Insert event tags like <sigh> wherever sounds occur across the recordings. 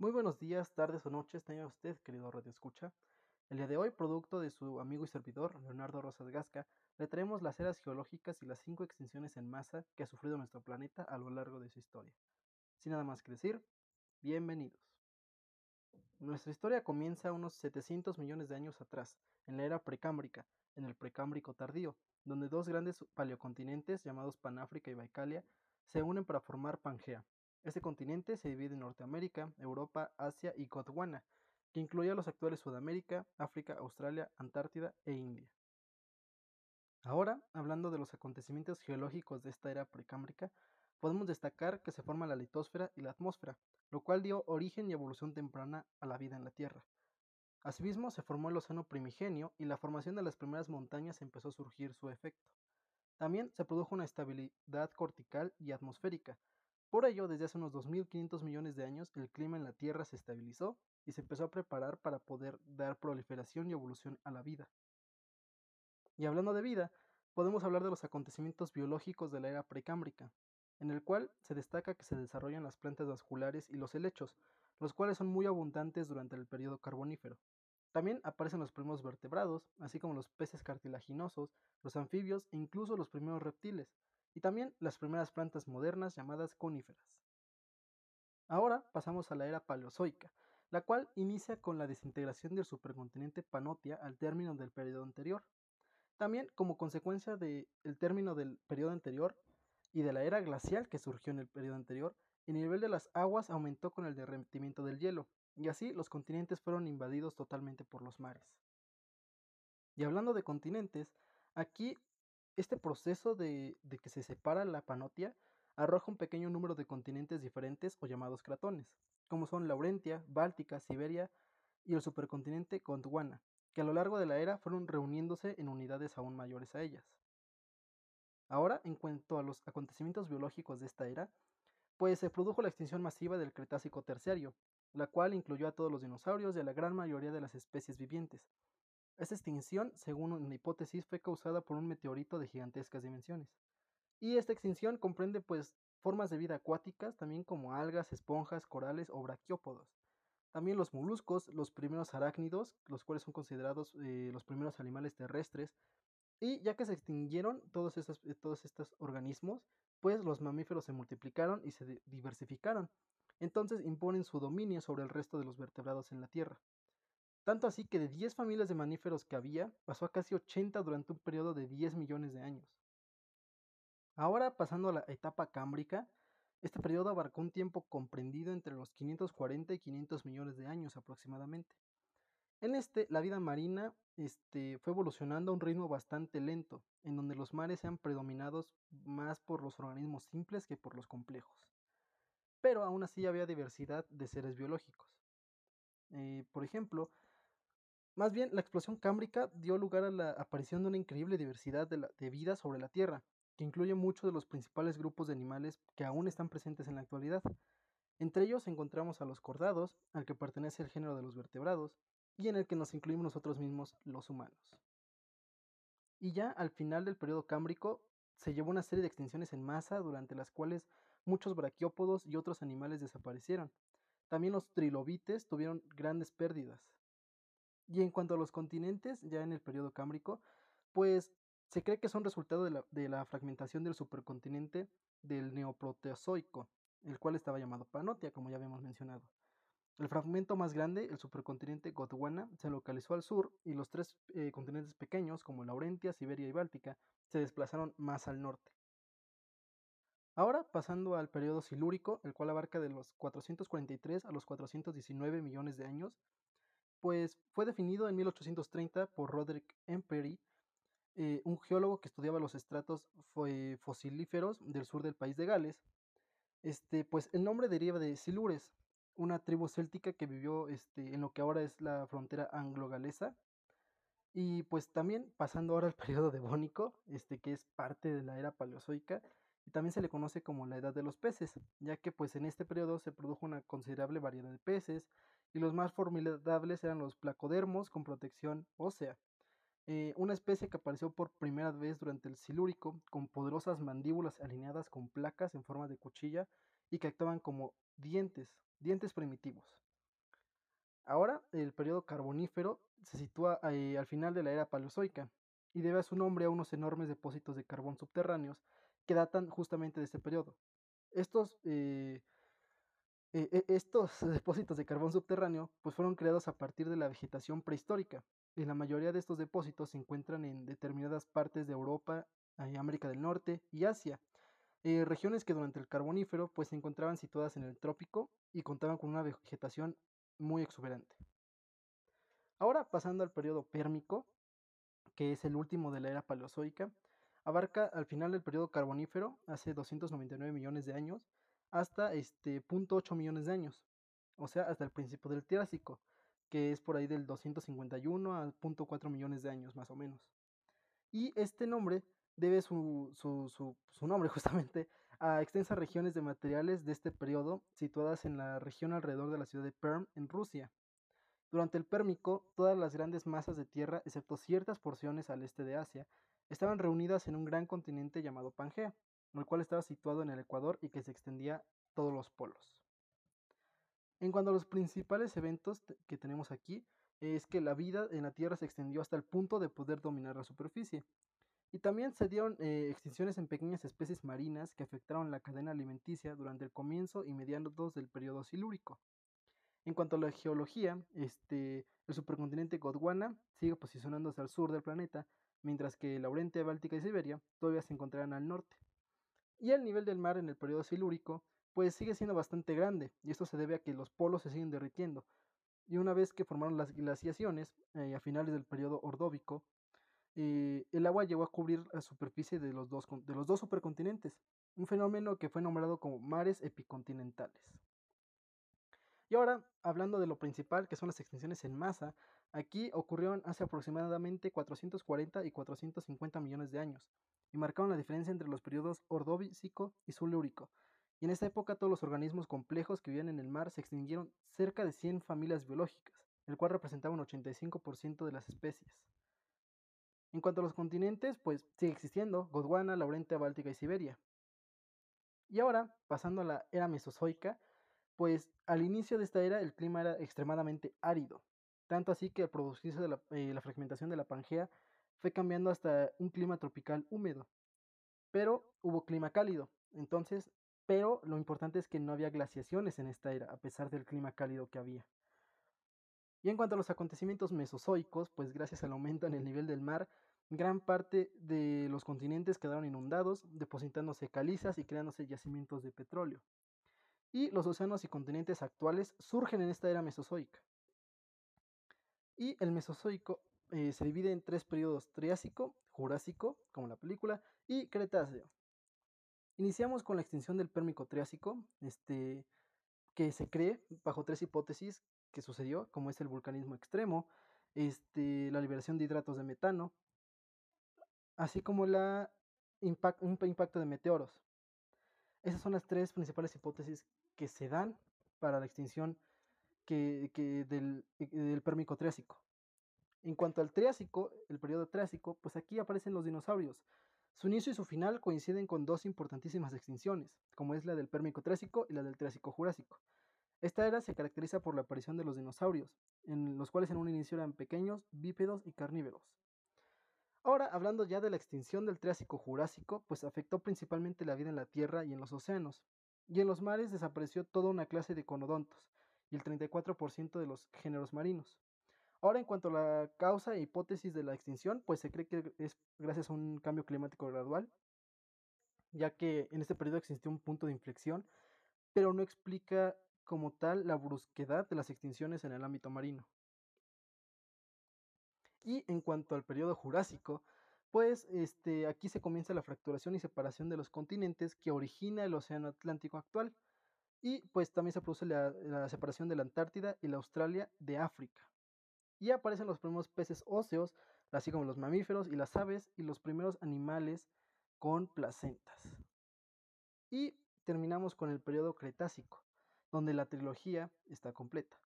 Muy buenos días, tardes o noches, tenga usted, querido Radio Escucha. El día de hoy, producto de su amigo y servidor, Leonardo Rosas Gasca, le traemos las eras geológicas y las cinco extinciones en masa que ha sufrido nuestro planeta a lo largo de su historia. Sin nada más que decir, bienvenidos. Nuestra historia comienza unos 700 millones de años atrás, en la era precámbrica, en el precámbrico tardío, donde dos grandes paleocontinentes llamados Panáfrica y Baicalia se unen para formar Pangea, este continente se divide en Norteamérica, Europa, Asia y Gondwana, que incluía los actuales Sudamérica, África, Australia, Antártida e India. Ahora, hablando de los acontecimientos geológicos de esta era precámbrica, podemos destacar que se forma la litosfera y la atmósfera, lo cual dio origen y evolución temprana a la vida en la Tierra. Asimismo, se formó el océano primigenio y la formación de las primeras montañas empezó a surgir su efecto. También se produjo una estabilidad cortical y atmosférica, por ello, desde hace unos 2.500 millones de años, el clima en la Tierra se estabilizó y se empezó a preparar para poder dar proliferación y evolución a la vida. Y hablando de vida, podemos hablar de los acontecimientos biológicos de la era precámbrica, en el cual se destaca que se desarrollan las plantas vasculares y los helechos, los cuales son muy abundantes durante el periodo carbonífero. También aparecen los primeros vertebrados, así como los peces cartilaginosos, los anfibios e incluso los primeros reptiles, y también las primeras plantas modernas llamadas coníferas. Ahora pasamos a la era paleozoica, la cual inicia con la desintegración del supercontinente Panotia al término del periodo anterior. También como consecuencia del término del periodo anterior y de la era glacial que surgió en el periodo anterior, el nivel de las aguas aumentó con el derretimiento del hielo, y así los continentes fueron invadidos totalmente por los mares. Y hablando de continentes, aquí este proceso de, que se separa la panotia arroja un pequeño número de continentes diferentes o llamados cratones, como son Laurentia, Báltica, Siberia y el supercontinente Gondwana, que a lo largo de la era fueron reuniéndose en unidades aún mayores a ellas. Ahora, en cuanto a los acontecimientos biológicos de esta era, pues se produjo la extinción masiva del Cretácico terciario, la cual incluyó a todos los dinosaurios y a la gran mayoría de las especies vivientes, esta extinción, según una hipótesis, fue causada por un meteorito de gigantescas dimensiones. Y esta extinción comprende pues formas de vida acuáticas, también como algas, esponjas, corales o braquiópodos. También los moluscos, los primeros arácnidos, los cuales son considerados eh, los primeros animales terrestres. Y ya que se extinguieron todos estos, eh, todos estos organismos, pues los mamíferos se multiplicaron y se diversificaron. Entonces imponen su dominio sobre el resto de los vertebrados en la Tierra. Tanto así que de 10 familias de mamíferos que había, pasó a casi 80 durante un periodo de 10 millones de años. Ahora, pasando a la etapa cámbrica, este periodo abarcó un tiempo comprendido entre los 540 y 500 millones de años aproximadamente. En este, la vida marina este, fue evolucionando a un ritmo bastante lento, en donde los mares sean predominados más por los organismos simples que por los complejos. Pero aún así había diversidad de seres biológicos. Eh, por ejemplo, más bien, la explosión cámbrica dio lugar a la aparición de una increíble diversidad de, vida sobre la Tierra, que incluye muchos de los principales grupos de animales que aún están presentes en la actualidad. Entre ellos encontramos a los cordados, al que pertenece el género de los vertebrados, y en el que nos incluimos nosotros mismos, los humanos. Y ya al final del periodo cámbrico se llevó una serie de extinciones en masa durante las cuales muchos braquiópodos y otros animales desaparecieron. También los trilobites tuvieron grandes pérdidas. Y en cuanto a los continentes, ya en el periodo cámbrico, pues se cree que son resultado de la, fragmentación del supercontinente del neoproteozoico, el cual estaba llamado Panotia, como ya habíamos mencionado. El fragmento más grande, el supercontinente Gondwana, se localizó al sur y los tres eh, continentes pequeños, como Laurentia, Siberia y Báltica, se desplazaron más al norte. Ahora, pasando al periodo silúrico, el cual abarca de los 443 a los 419 millones de años, pues fue definido en 1830 por Roderick Empery, eh, un geólogo que estudiaba los estratos fosilíferos del sur del país de Gales. Este, pues el nombre deriva de Silures, una tribu céltica que vivió este, en lo que ahora es la frontera anglo-galesa. Y pues también pasando ahora al <laughs> periodo devónico, este, que es parte de la era paleozoica, y también se le conoce como la edad de los peces, ya que pues en este periodo se produjo una considerable variedad de peces y los más formidables eran los placodermos con protección ósea, eh, una especie que apareció por primera vez durante el Silúrico con poderosas mandíbulas alineadas con placas en forma de cuchilla y que actuaban como dientes, dientes primitivos. Ahora, el periodo carbonífero se sitúa eh, al final de la era paleozoica y debe su nombre a unos enormes depósitos de carbón subterráneos que datan justamente de este periodo. Estos, eh, eh, e, estos depósitos de carbón subterráneo pues fueron creados a partir de la vegetación prehistórica y la mayoría de estos depósitos se encuentran en determinadas partes de Europa, América del Norte y Asia, regiones que durante el carbonífero pues se encontraban situadas en el trópico y contaban con una vegetación muy exuberante. Ahora pasando al periodo pérmico, que es el último de la era paleozoica, abarca al final del periodo carbonífero, hace 299 millones de años, hasta este 0.8 millones de años, o sea, hasta el principio del Triásico, que es por ahí del 251 a 0.4 millones de años más o menos. Y este nombre debe su, su, su, nombre <laughs> justamente a extensas regiones de materiales de este periodo situadas en la región alrededor de la ciudad de Perm, en Rusia. Durante el Pérmico, todas las grandes masas de tierra, excepto ciertas porciones al este de Asia, estaban reunidas en un gran continente llamado Pangea, el cual estaba situado en el Ecuador y que se extendía todos los polos. En cuanto a los principales eventos que tenemos aquí, es que la vida en la Tierra se extendió hasta el punto de poder dominar la superficie. Y también se dieron eh, extinciones en pequeñas especies marinas que afectaron la cadena alimenticia durante el comienzo y mediados del periodo silúrico. En cuanto a la geología, este, el supercontinente Gondwana sigue posicionándose al sur del planeta, mientras que la Oriente Báltica y Siberia todavía se encontrarán al norte. Y el nivel del mar en el periodo silúrico pues sigue siendo bastante grande, y esto se debe a que los polos se siguen derritiendo. Y una vez que formaron las glaciaciones, eh, a finales del periodo ordóbico, eh, el agua llegó a cubrir la superficie de los, dos, de los dos supercontinentes, un fenómeno que fue nombrado como mares epicontinentales. Y ahora, hablando de lo principal, que son las extinciones en masa, aquí ocurrieron hace aproximadamente 440 y 450 millones de años, y marcaron la diferencia entre los periodos ordovícico y silúrico. Y en esta época todos los organismos complejos que vivían en el mar se extinguieron cerca de 100 familias biológicas, el cual representaba un 85% de las especies. En cuanto a los continentes, pues sigue existiendo Gondwana, Laurentia, Báltica y Siberia. Y ahora, pasando a la era mesozoica, pues al inicio de esta era el clima era extremadamente árido, tanto así que al producirse eh, la fragmentación de la Pangea fue cambiando hasta un clima tropical húmedo. Pero hubo clima cálido, entonces, pero lo importante es que no había glaciaciones en esta era, a pesar del clima cálido que había. Y en cuanto a los acontecimientos mesozoicos, pues gracias al aumento en el nivel del mar, gran parte de los continentes quedaron inundados, depositándose calizas y creándose yacimientos de petróleo y los océanos y continentes actuales surgen en esta era mesozoica. Y el mesozoico eh, se divide en tres periodos, Triásico, Jurásico, como la película, y Cretáceo. Iniciamos con la extinción del Pérmico Triásico, este, que se cree bajo tres hipótesis que sucedió, como es el vulcanismo extremo, este, la liberación de hidratos de metano, así como la un impacto de meteoros. Esas son las tres principales hipótesis que se dan para la extinción que, del, eh, del Pérmico Triásico. En cuanto al Triásico, el periodo Triásico, pues aquí aparecen los dinosaurios. Su inicio y su final coinciden con dos importantísimas extinciones, como es la del Pérmico Triásico y la del Triásico Jurásico. Esta era se caracteriza por la aparición de los dinosaurios, en los cuales en un inicio eran pequeños, bípedos y carnívoros. Ahora, hablando ya de la extinción del Triásico Jurásico, pues afectó principalmente la vida en la Tierra y en los océanos, y en los mares desapareció toda una clase de conodontos, y el 34% de los géneros marinos. Ahora, en cuanto a la causa e hipótesis de la extinción, pues se cree que es gracias a un cambio climático gradual, ya que en este periodo existió un punto de inflexión, pero no explica como tal la brusquedad de las extinciones en el ámbito marino. Y en cuanto al periodo jurásico, pues este, aquí se comienza la fracturación y separación de los continentes que origina el Océano Atlántico actual. Y pues también se produce la, la separación de la Antártida y la Australia de África. Y aparecen los primeros peces óseos, así como los mamíferos y las aves y los primeros animales con placentas. Y terminamos con el periodo Cretácico, donde la trilogía está completa.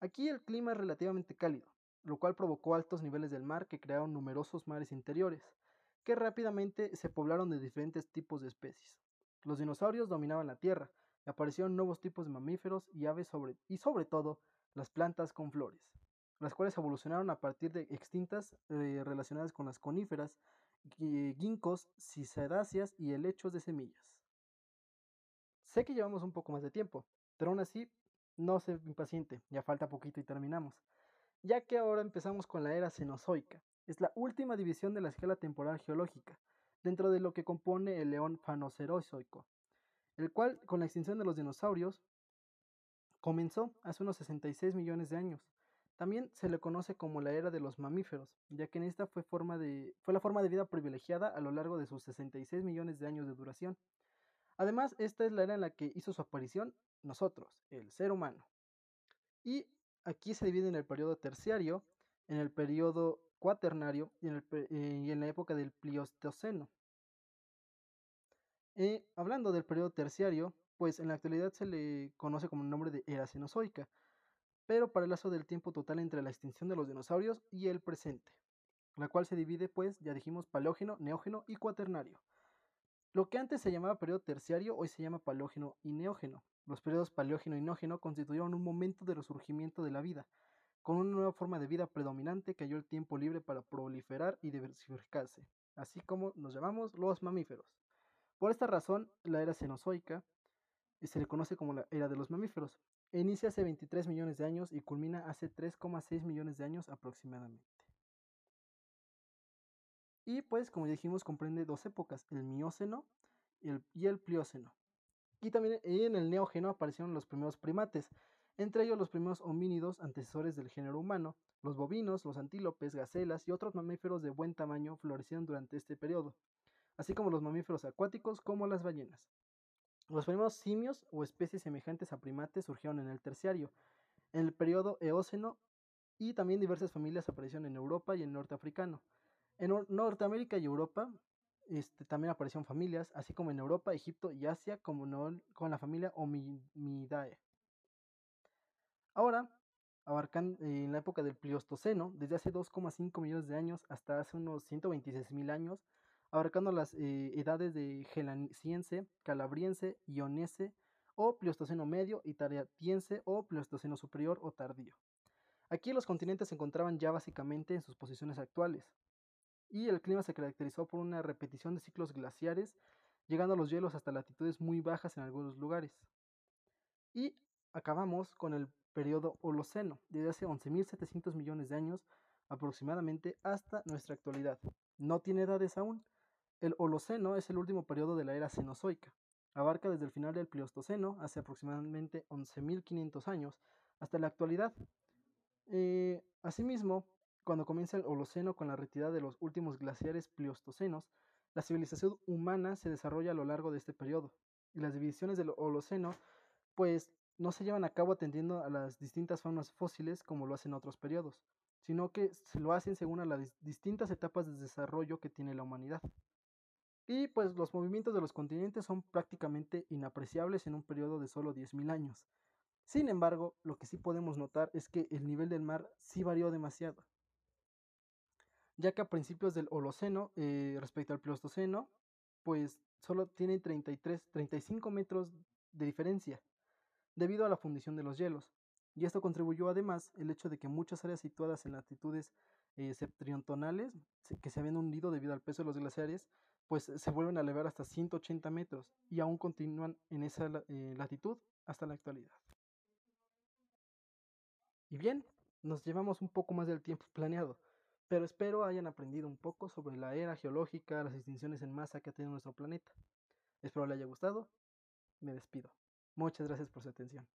Aquí el clima es relativamente cálido, lo cual provocó altos niveles del mar que crearon numerosos mares interiores, que rápidamente se poblaron de diferentes tipos de especies. Los dinosaurios dominaban la Tierra, y aparecieron nuevos tipos de mamíferos y aves sobre, y sobre todo las plantas con flores, las cuales evolucionaron a partir de extintas eh, relacionadas con las coníferas, ginkgos, cisadáceas y helechos de semillas. Sé que llevamos un poco más de tiempo, pero aún así, no se impaciente, ya falta poquito y terminamos, ya que ahora empezamos con la era Cenozoica. Es la última división de la escala temporal geológica, dentro de lo que compone el león Panocerozoico, el cual, con la extinción de los dinosaurios, comenzó hace unos 66 millones de años. También se le conoce como la era de los mamíferos, ya que en esta fue, forma de, fue la forma de vida privilegiada a lo largo de sus 66 millones de años de duración. Además, esta es la era en la que hizo su aparición nosotros, el ser humano. Y aquí se divide en el periodo terciario, en el periodo cuaternario y en, la época del Plioceno. Eh, hablando del periodo terciario, pues en la actualidad se le conoce como el nombre de era cenozoica, pero para el lazo del tiempo total entre la extinción de los dinosaurios y el presente, la cual se divide, pues, ya dijimos, paleógeno, neógeno y cuaternario. Lo que antes se llamaba periodo terciario hoy se llama paleógeno y neógeno. Los periodos paleógeno y neógeno constituyeron un momento de resurgimiento de la vida, con una nueva forma de vida predominante que halló el tiempo libre para proliferar y diversificarse, así como nos llamamos los mamíferos. Por esta razón, la era cenozoica eh, se le conoce como la era de los mamíferos. Inicia hace 23 millones de años y culmina hace 3,6 millones de años aproximadamente. Y pues, como dijimos, comprende dos épocas, el Mioceno y el, Plioceno. Y también en el Neógeno aparecieron los primeros primates, entre ellos los primeros homínidos antecesores del género humano, los bovinos, los antílopes, gacelas y otros mamíferos de buen tamaño florecieron durante este periodo, así como los mamíferos acuáticos como las ballenas. Los primeros simios o especies semejantes a primates surgieron en el terciario, en el periodo Eoceno, y también diversas familias aparecieron en Europa y en el norte africano. En Norteamérica y Europa este, también aparecieron familias, así como en Europa, Egipto y Asia, como con la familia Homidae. Ahora, abarcan en la época del Pliostoceno, desde hace 2,5 millones de años hasta hace unos 126 mil años, abarcando las eh, edades de Gelasiense, Calabriense, Ionese o Pliostoceno medio y Tariatiense o Pliostoceno superior o tardío. Aquí los continentes se encontraban ya básicamente en sus posiciones actuales, y el clima se caracterizó por una repetición de ciclos glaciares, llegando a los hielos hasta latitudes muy bajas en algunos lugares. Y acabamos con el periodo Holoceno, desde hace 11.700 millones de años aproximadamente hasta nuestra actualidad. No tiene edades aún. El Holoceno es el último periodo de la era Cenozoica. Abarca desde el final del Pleistoceno, hace aproximadamente 11.500 años, hasta la actualidad. Eh, asimismo, cuando comienza el Holoceno con la retirada de los últimos glaciares pleostocenos, la civilización humana se desarrolla a lo largo de este periodo, y las divisiones del Holoceno, pues, no se llevan a cabo atendiendo a las distintas faunas fósiles como lo hacen otros periodos, sino que se lo hacen según a las distintas etapas de desarrollo que tiene la humanidad. Y pues los movimientos de los continentes son prácticamente inapreciables en un periodo de solo 10.000 años. Sin embargo, lo que sí podemos notar es que el nivel del mar sí varió demasiado ya que a principios del Holoceno, eh, respecto al Pleistoceno, pues solo tiene 33, 35 metros de diferencia, debido a la fundición de los hielos. Y esto contribuyó además el hecho de que muchas áreas situadas en latitudes eh, septentrionales, que se habían hundido debido al peso de los glaciares, pues se vuelven a elevar hasta 180 metros y aún continúan en esa eh, latitud hasta la actualidad. Y bien, nos llevamos un poco más del tiempo planeado, pero espero hayan aprendido un poco sobre la era geológica, las extinciones en masa que ha tenido nuestro planeta. Espero les haya gustado. Me despido. Muchas gracias por su atención.